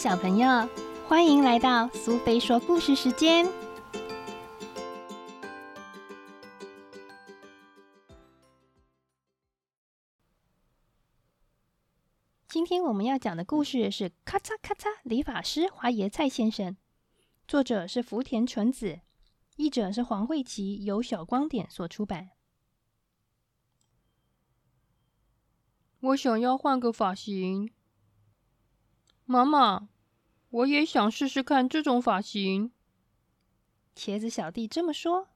小朋友，欢迎来到苏菲说故事时间。今天我们要讲的故事是《咔嚓咔嚓理发师花椰菜先生》，作者是福田纯子，译者是黄慧琪，由小光点所出版。我想要换个发型，妈妈，我也想试试看这种发型。茄子小弟这么说：“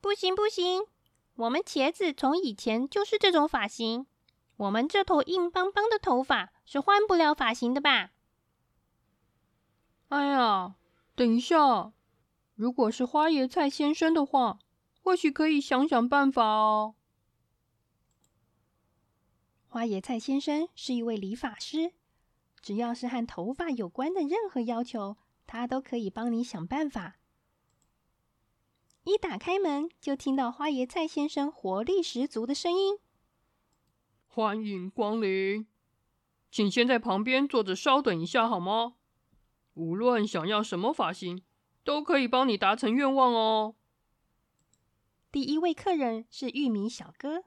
不行不行，我们茄子从以前就是这种发型，我们这头硬邦邦的头发是换不了发型的吧？”哎呀，等一下，如果是花椰菜先生的话，或许可以想想办法哦。花椰菜先生是一位理发师，只要是和头发有关的任何要求，他都可以帮你想办法。一打开门，就听到花椰菜先生活力十足的声音：“欢迎光临，请先在旁边坐着稍等一下好吗？无论想要什么发型，都可以帮你达成愿望哦。”第一位客人是玉米小哥。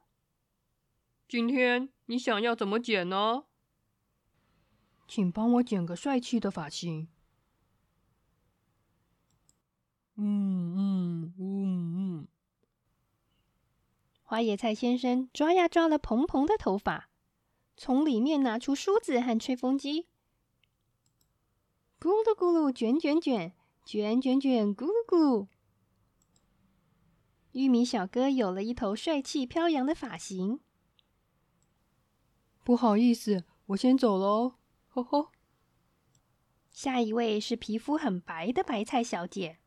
今天你想要怎么剪呢？请帮我剪个帅气的发型。嗯嗯嗯嗯。花野菜先生抓呀抓了蓬蓬的头发，从里面拿出梳子和吹风机，咕噜咕噜卷卷卷卷卷卷，咕噜咕噜。玉米小哥有了一头帅气飘扬的发型。不好意思，我先走喽，呵呵。下一位是皮肤很白的白菜小姐，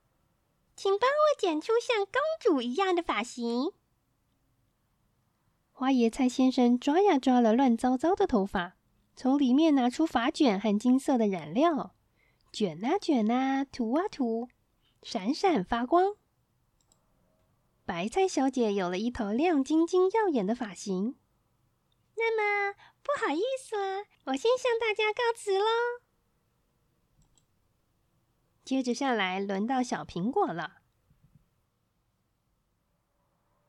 请帮我剪出像公主一样的发型。花椰菜先生抓呀抓了乱糟糟的头发，从里面拿出发卷和金色的染料，卷啊卷啊，涂啊涂，闪闪发光。白菜小姐有了一头亮晶晶、耀眼的发型。那么不好意思啦，我先向大家告辞喽。接着下来轮到小苹果了，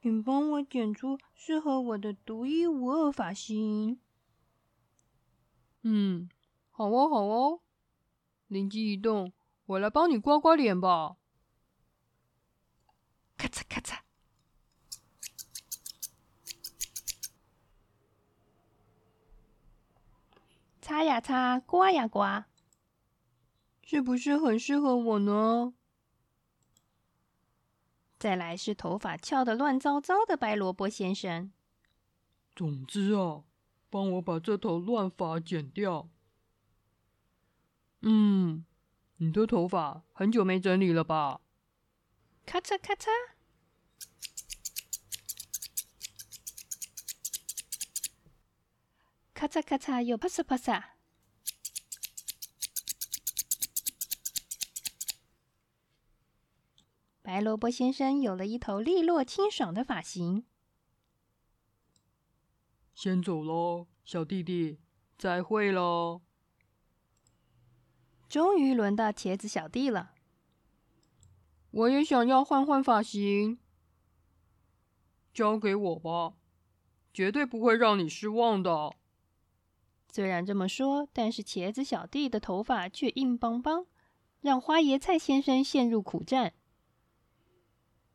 请帮我剪出适合我的独一无二发型。嗯，好哦，好哦。灵机一动，我来帮你刮刮脸吧。咔嚓咔嚓。擦呀擦，刮呀刮，是不是很适合我呢？再来是头发翘得乱糟糟的白萝卜先生。总之啊，帮我把这头乱发剪掉。嗯，你的头发很久没整理了吧？咔嚓咔嚓。咔嚓咔嚓，又啪嚓啪嚓。白萝卜先生有了一头利落清爽的发型。先走喽，小弟弟，再会喽。终于轮到茄子小弟了。我也想要换换发型，交给我吧，绝对不会让你失望的。虽然这么说，但是茄子小弟的头发却硬邦邦，让花椰菜先生陷入苦战。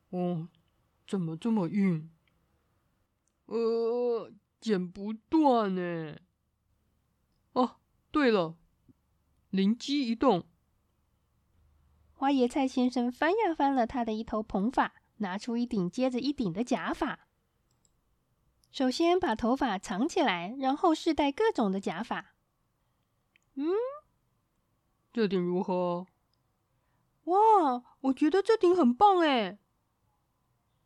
哦，怎么这么硬？呃，剪不断呢。哦，对了，灵机一动，花椰菜先生翻呀翻了他的一头蓬发，拿出一顶接着一顶的假发。首先把头发藏起来，然后试戴各种的假发。嗯，这顶如何？哇，我觉得这顶很棒哎！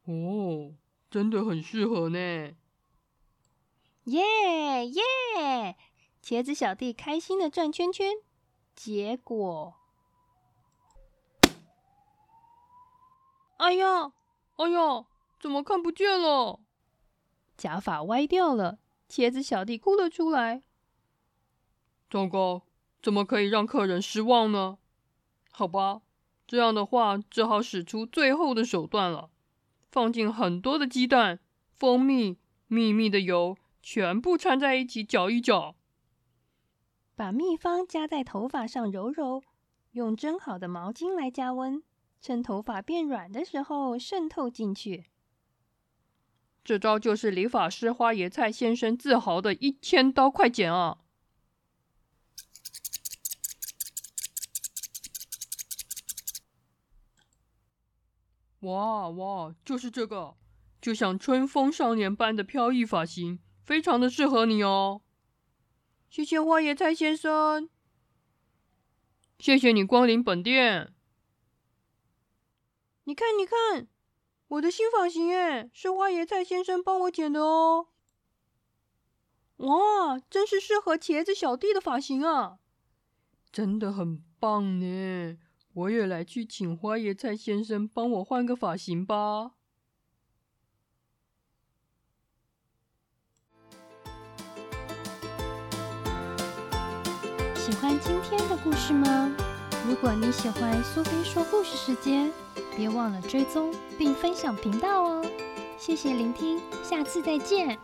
哦，真的很适合呢！耶耶！茄子小弟开心的转圈圈，结果……哎呀，哎呀，怎么看不见了？假发歪掉了，茄子小弟哭了出来。糟糕，怎么可以让客人失望呢？好吧，这样的话只好使出最后的手段了，放进很多的鸡蛋、蜂蜜、秘密的油，全部掺在一起搅一搅，把秘方加在头发上揉揉，用蒸好的毛巾来加温，趁头发变软的时候渗透进去。这招就是理发师花椰菜先生自豪的一千刀快剪啊！哇哇，就是这个，就像春风少年般的飘逸发型，非常的适合你哦。谢谢花椰菜先生，谢谢你光临本店。你看，你看，我的新发型耶，是花椰菜先生帮我剪的哦。哇，真是适合茄子小弟的发型啊！真的很棒呢。我也来去请花椰菜先生帮我换个发型吧。喜欢今天的故事吗？如果你喜欢苏菲说故事时间，别忘了追踪并分享频道哦。谢谢聆听，下次再见。